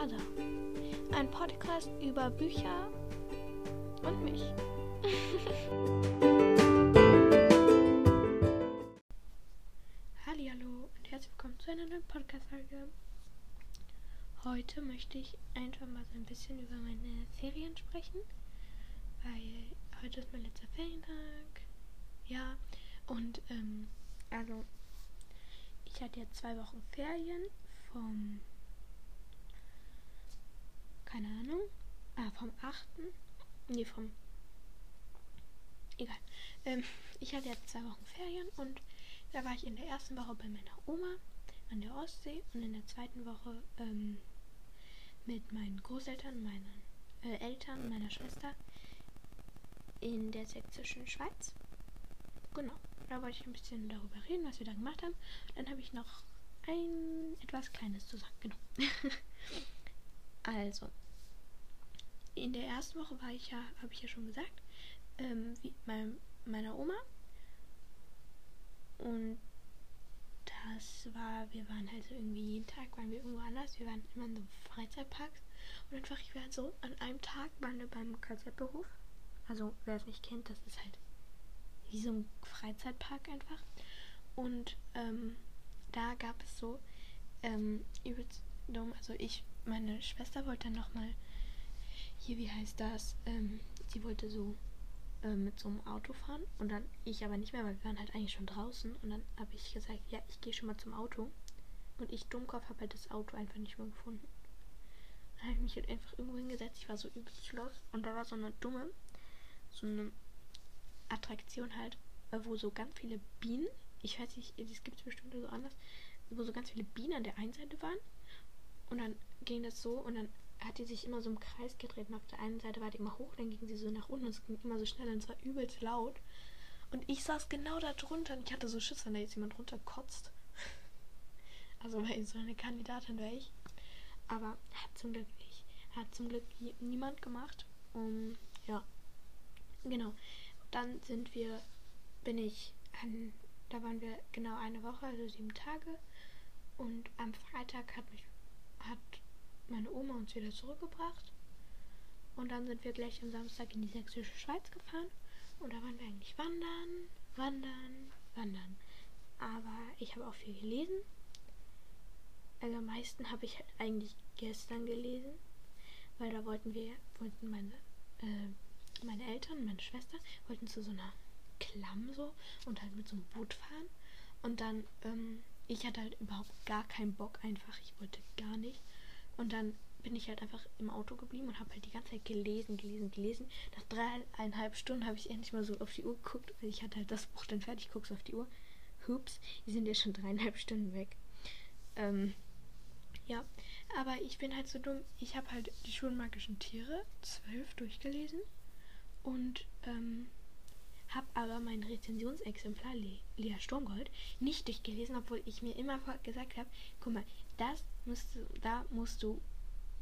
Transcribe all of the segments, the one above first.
Ada. Ein Podcast über Bücher und mich. Hallo und herzlich willkommen zu einer neuen Podcast-Folge. Heute möchte ich einfach mal so ein bisschen über meine Ferien sprechen, weil heute ist mein letzter Ferientag. Ja, und ähm, also ich hatte jetzt zwei Wochen Ferien vom, keine Ahnung, ah, vom 8. Nee, vom, egal. Ähm, ich hatte jetzt zwei Wochen Ferien und da war ich in der ersten Woche bei meiner Oma an der Ostsee und in der zweiten Woche ähm, mit meinen Großeltern, meinen äh, Eltern, meiner Schwester in der sächsischen Schweiz. Genau, da wollte ich ein bisschen darüber reden, was wir da gemacht haben. Dann habe ich noch ein etwas Kleines zu sagen. Genau. also, in der ersten Woche war ich ja, habe ich ja schon gesagt, ähm, wie mein, meiner Oma. Und das war, wir waren halt so irgendwie jeden Tag, waren wir irgendwo anders. Wir waren immer in so Freizeitparks. Und einfach, ich war so an einem Tag waren wir beim Kassettehof. Also, wer es nicht kennt, das ist halt wie so ein Freizeitpark einfach. Und ähm, da gab es so ähm, übelst dumm. Also ich, meine Schwester wollte dann nochmal hier, wie heißt das? Ähm, sie wollte so äh, mit so einem Auto fahren und dann ich aber nicht mehr, weil wir waren halt eigentlich schon draußen und dann habe ich gesagt, ja, ich gehe schon mal zum Auto. Und ich Dummkopf habe halt das Auto einfach nicht mehr gefunden. Dann habe ich mich halt einfach irgendwo hingesetzt. Ich war so übelst schloss und da war so eine dumme, so eine Attraktion halt, äh, wo so ganz viele Bienen ich weiß nicht, es gibt es bestimmt so anders, wo so ganz viele Bienen an der einen Seite waren. Und dann ging das so und dann hat die sich immer so im Kreis gedreht und auf der einen Seite war die immer hoch, dann ging sie so nach unten und es ging immer so schnell und es war übelst laut. Und ich saß genau da drunter und ich hatte so Schiss, wenn da jetzt jemand runterkotzt. Also weil so eine Kandidatin wäre ich. Aber hat zum Glück nicht. Hat zum Glück niemand gemacht. Um, ja. Genau. Dann sind wir, bin ich an da waren wir genau eine Woche, also sieben Tage. Und am Freitag hat mich meine Oma uns wieder zurückgebracht. Und dann sind wir gleich am Samstag in die sächsische Schweiz gefahren. Und da waren wir eigentlich wandern, wandern, wandern. Aber ich habe auch viel gelesen. Also am meisten habe ich eigentlich gestern gelesen. Weil da wollten wir, wollten meine, äh, meine Eltern meine Schwester wollten zu so einer klamm so und halt mit so einem Boot fahren. Und dann, ähm, ich hatte halt überhaupt gar keinen Bock einfach. Ich wollte gar nicht. Und dann bin ich halt einfach im Auto geblieben und habe halt die ganze Zeit gelesen, gelesen, gelesen. Nach dreieinhalb Stunden habe ich endlich mal so auf die Uhr geguckt. Ich hatte halt das Buch dann fertig, guckst auf die Uhr. Hups, die sind ja schon dreieinhalb Stunden weg. Ähm, ja, aber ich bin halt so dumm. Ich habe halt die schulmagischen Tiere zwölf durchgelesen und ähm, habe aber mein Rezensionsexemplar Le Lea Sturmgold nicht durchgelesen, obwohl ich mir immer gesagt habe, guck mal, das musst du, da musst du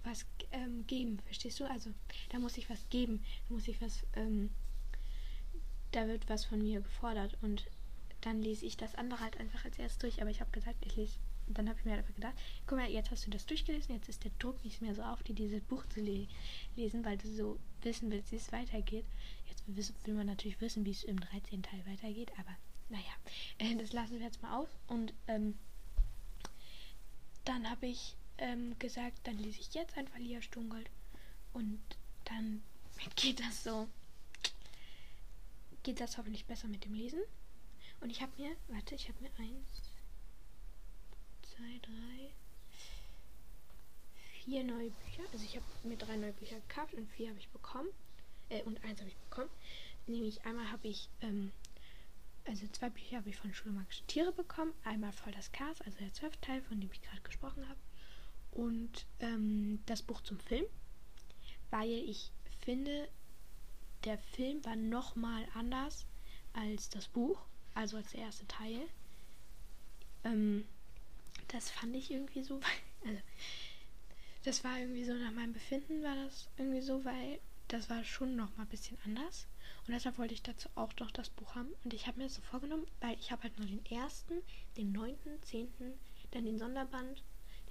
was ähm, geben, verstehst du? Also da muss ich was geben, da muss ich was, ähm, da wird was von mir gefordert und dann lese ich das andere halt einfach als erstes durch. Aber ich habe gesagt, ich lese dann habe ich mir halt einfach gedacht, guck mal, jetzt hast du das durchgelesen, jetzt ist der Druck nicht mehr so auf, dir dieses Buch zu le lesen, weil du so wissen willst, wie es weitergeht. Jetzt will man natürlich wissen, wie es im 13. Teil weitergeht, aber naja, äh, das lassen wir jetzt mal aus. Und ähm, dann habe ich ähm, gesagt, dann lese ich jetzt einfach Lia Stungold und dann geht das so, geht das hoffentlich besser mit dem Lesen. Und ich habe mir, warte, ich habe mir eins, zwei, drei, vier neue Bücher. Also ich habe mir drei neue Bücher gekauft und vier habe ich bekommen. Äh, und eins habe ich bekommen. Nämlich einmal habe ich, ähm, also zwei Bücher habe ich von Schule Magische Tiere bekommen. Einmal voll das Chaos, also der zwölfte Teil, von dem ich gerade gesprochen habe. Und ähm, das Buch zum Film. Weil ich finde, der Film war nochmal anders als das Buch, also als der erste Teil. Ähm, das fand ich irgendwie so, also das war irgendwie so nach meinem Befinden war das irgendwie so, weil das war schon noch mal ein bisschen anders und deshalb wollte ich dazu auch noch das Buch haben und ich habe mir das so vorgenommen, weil ich habe halt nur den ersten, den neunten, zehnten, dann den Sonderband,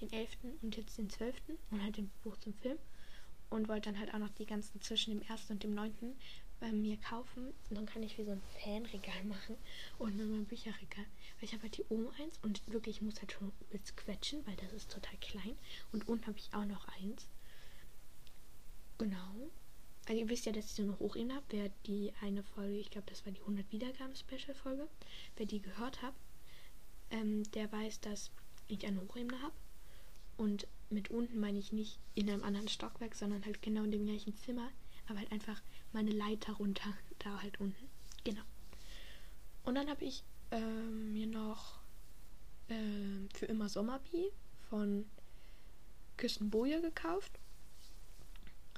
den 11. und jetzt den 12. und halt den Buch zum Film. Und wollte dann halt auch noch die ganzen zwischen dem 1. und dem 9. bei mir kaufen. Und dann kann ich wie so ein Fanregal machen und dann mein Bücherregal. Weil ich habe halt die oben eins und wirklich, ich muss halt schon mit quetschen, weil das ist total klein. Und unten habe ich auch noch eins. Genau. Also ihr wisst ja, dass ich so eine Hochebene habe. Wer die eine Folge, ich glaube, das war die 100 Wiedergaben-Special-Folge, wer die gehört hat, ähm, der weiß, dass ich eine Hochebene habe. Und mit unten meine ich nicht in einem anderen Stockwerk, sondern halt genau in dem gleichen Zimmer. Aber halt einfach meine Leiter runter, da halt unten. Genau. Und dann habe ich ähm, mir noch ähm, für immer Sommerbi von Küstenboje gekauft.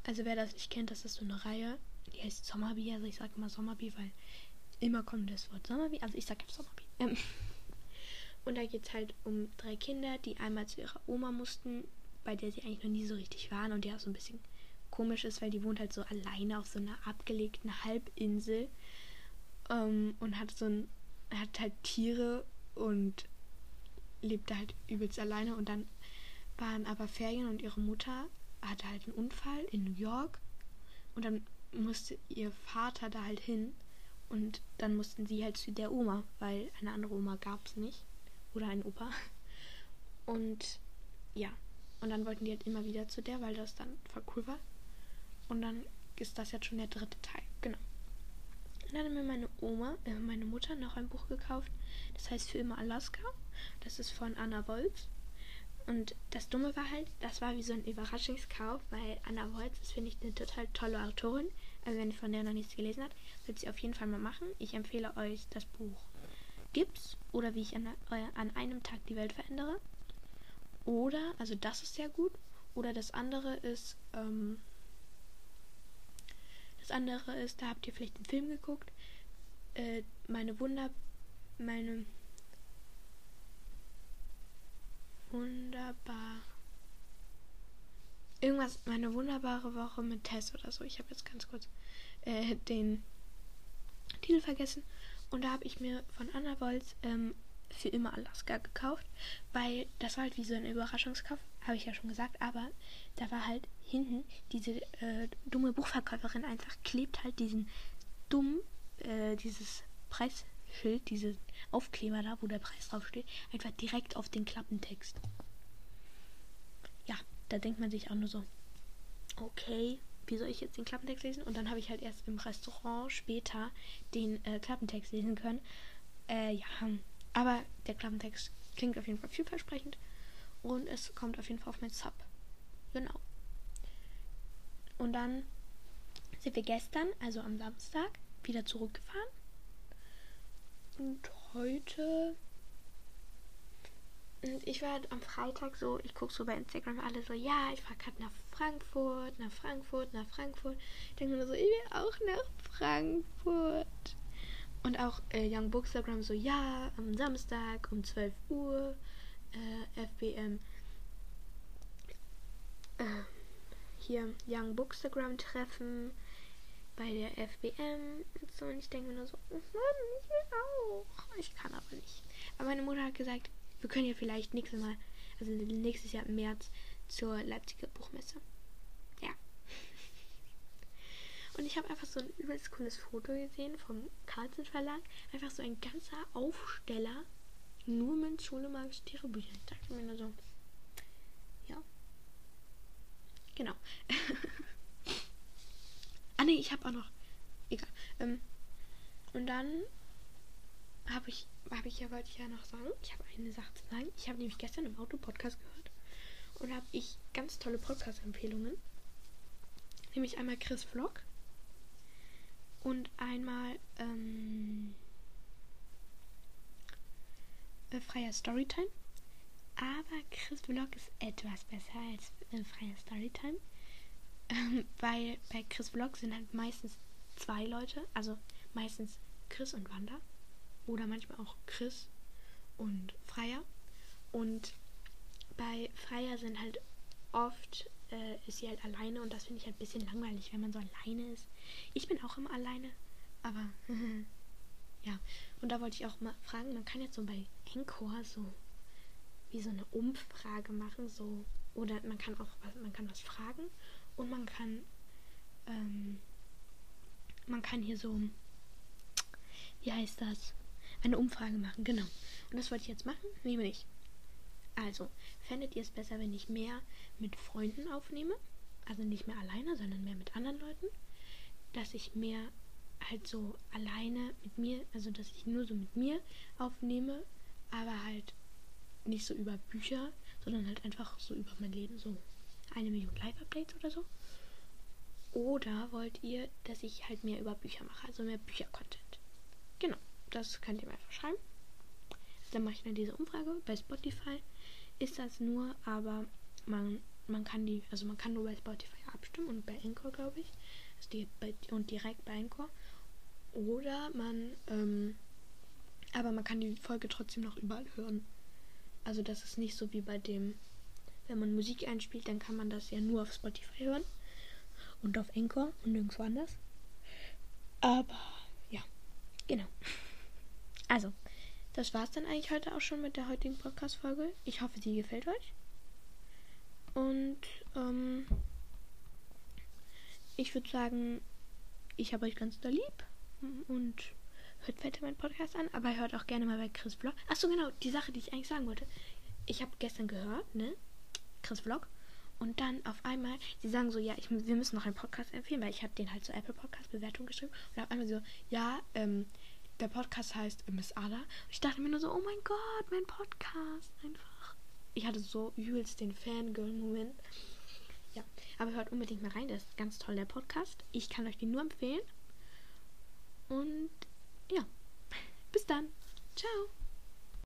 Also wer das nicht kennt, das ist so eine Reihe, die heißt Sommerbi. Also ich sage immer Sommerbi, weil immer kommt das Wort Sommerbi. Also ich sage Sommerbi. Ähm. Und da geht es halt um drei Kinder, die einmal zu ihrer Oma mussten, bei der sie eigentlich noch nie so richtig waren und die auch so ein bisschen komisch ist, weil die wohnt halt so alleine auf so einer abgelegten Halbinsel ähm, und hat so ein, hat halt Tiere und lebt halt übelst alleine und dann waren aber Ferien und ihre Mutter hatte halt einen Unfall in New York und dann musste ihr Vater da halt hin und dann mussten sie halt zu der Oma, weil eine andere Oma gab es nicht oder ein Opa. Und ja, und dann wollten die halt immer wieder zu der, weil das dann voll cool war. Und dann ist das jetzt schon der dritte Teil, genau. Und dann hat mir meine Oma, äh, meine Mutter noch ein Buch gekauft. Das heißt Für immer Alaska. Das ist von Anna Wolf. Und das Dumme war halt, das war wie so ein Überraschungskauf, weil Anna Wolz ist, finde ich, eine total tolle Autorin. Also wenn ihr von der noch nichts gelesen habt, würdet sie auf jeden Fall mal machen. Ich empfehle euch das Buch Gips oder wie ich an, äh, an einem Tag die Welt verändere. Oder, also das ist sehr gut. Oder das andere ist, ähm, das andere ist, da habt ihr vielleicht den Film geguckt. Äh, meine Wunder, meine wunderbar. Irgendwas, meine wunderbare Woche mit Tess oder so. Ich habe jetzt ganz kurz äh, den Titel vergessen. Und da habe ich mir von Anna Wolz ähm, für immer Alaska gekauft, weil das war halt wie so ein Überraschungskauf, habe ich ja schon gesagt, aber da war halt hinten diese äh, dumme Buchverkäuferin einfach klebt halt diesen dumm, äh, dieses Preisschild, diese Aufkleber da, wo der Preis draufsteht, einfach direkt auf den Klappentext. Ja, da denkt man sich auch nur so, okay, wie soll ich jetzt den Klappentext lesen? Und dann habe ich halt erst im Restaurant später den äh, Klappentext lesen können. Äh, ja, aber der Klappentext klingt auf jeden Fall vielversprechend und es kommt auf jeden Fall auf mein Sub. Genau. Und dann sind wir gestern, also am Samstag, wieder zurückgefahren. Und heute. Und ich war halt am Freitag so, ich gucke so bei Instagram alle so, ja, ich fahre gerade nach Frankfurt, nach Frankfurt, nach Frankfurt. Ich denke mir so, ich will auch nach Frankfurt. Und auch äh, Young Bookstagram so, ja, am Samstag um 12 Uhr, äh, FBM. Äh, hier Young Bookstagram treffen bei der FBM und so. Und ich denke mir nur so, Mann, ich will auch. Ich kann aber nicht. Aber meine Mutter hat gesagt, wir können ja vielleicht nächstes Mal, also nächstes Jahr im März, zur Leipziger Buchmesse. Ja. Und ich habe einfach so ein übelst cooles Foto gesehen vom Carlsen Verlag. Einfach so ein ganzer Aufsteller, nur mit Schule magische Tiere Bücher. Ich dachte mir nur so, ja. Genau. Ah ne, ich habe auch noch. Egal. Ähm, und dann habe ich, habe ich ja, wollte ich ja noch sagen, ich habe eine Sache zu sagen. Ich habe nämlich gestern im Auto Podcast gehört und habe ich ganz tolle Podcast-Empfehlungen. Nämlich einmal Chris Vlog und einmal ähm, äh, Freier Storytime. Aber Chris Vlog ist etwas besser als äh, Freier Storytime. Ähm, weil bei Chris Vlog sind halt meistens zwei Leute, also meistens Chris und Wanda. Oder manchmal auch Chris und Freier. Und bei Freier sind halt oft, äh, ist sie halt alleine und das finde ich halt ein bisschen langweilig, wenn man so alleine ist. Ich bin auch immer alleine, aber ja. Und da wollte ich auch mal fragen, man kann jetzt so bei Encore so wie so eine Umfrage machen, so oder man kann auch was, man kann was fragen und man kann ähm, man kann hier so wie heißt das eine Umfrage machen, genau. Und das wollte ich jetzt machen, nämlich also fändet ihr es besser, wenn ich mehr mit Freunden aufnehme, also nicht mehr alleine, sondern mehr mit anderen Leuten, dass ich mehr halt so alleine mit mir, also dass ich nur so mit mir aufnehme, aber halt nicht so über Bücher, sondern halt einfach so über mein Leben, so eine Million Live-Updates oder so. Oder wollt ihr, dass ich halt mehr über Bücher mache, also mehr Bücher-Content? Genau, das könnt ihr mir einfach schreiben. Dann mache ich dann diese Umfrage. Bei Spotify ist das nur, aber man, man kann die, also man kann nur bei Spotify abstimmen und bei Anchor, glaube ich. Also die, bei, und direkt bei Anchor. Oder man, ähm, aber man kann die Folge trotzdem noch überall hören. Also das ist nicht so wie bei dem, wenn man Musik einspielt, dann kann man das ja nur auf Spotify hören. Und auf Anchor und nirgendwo anders. Aber ja, genau. Also, das war es dann eigentlich heute auch schon mit der heutigen Podcast-Folge. Ich hoffe, sie gefällt euch. Und ähm, ich würde sagen, ich habe euch ganz doll lieb und hört weiter meinen Podcast an, aber hört auch gerne mal bei Chris Vlog. Achso, genau, die Sache, die ich eigentlich sagen wollte. Ich habe gestern gehört, ne? Chris Vlog. Und dann auf einmal, sie sagen so, ja, ich, wir müssen noch einen Podcast empfehlen, weil ich habe den halt so Apple Podcast Bewertung geschrieben. Und auf einmal so, ja, ähm, der Podcast heißt Miss Ada. Ich dachte mir nur so, oh mein Gott, mein Podcast. Einfach. Ich hatte so übelst den Fangirl-Moment. Ja, aber hört unbedingt mal rein. Der ist ganz toll, der Podcast. Ich kann euch den nur empfehlen. Und ja, bis dann. Ciao.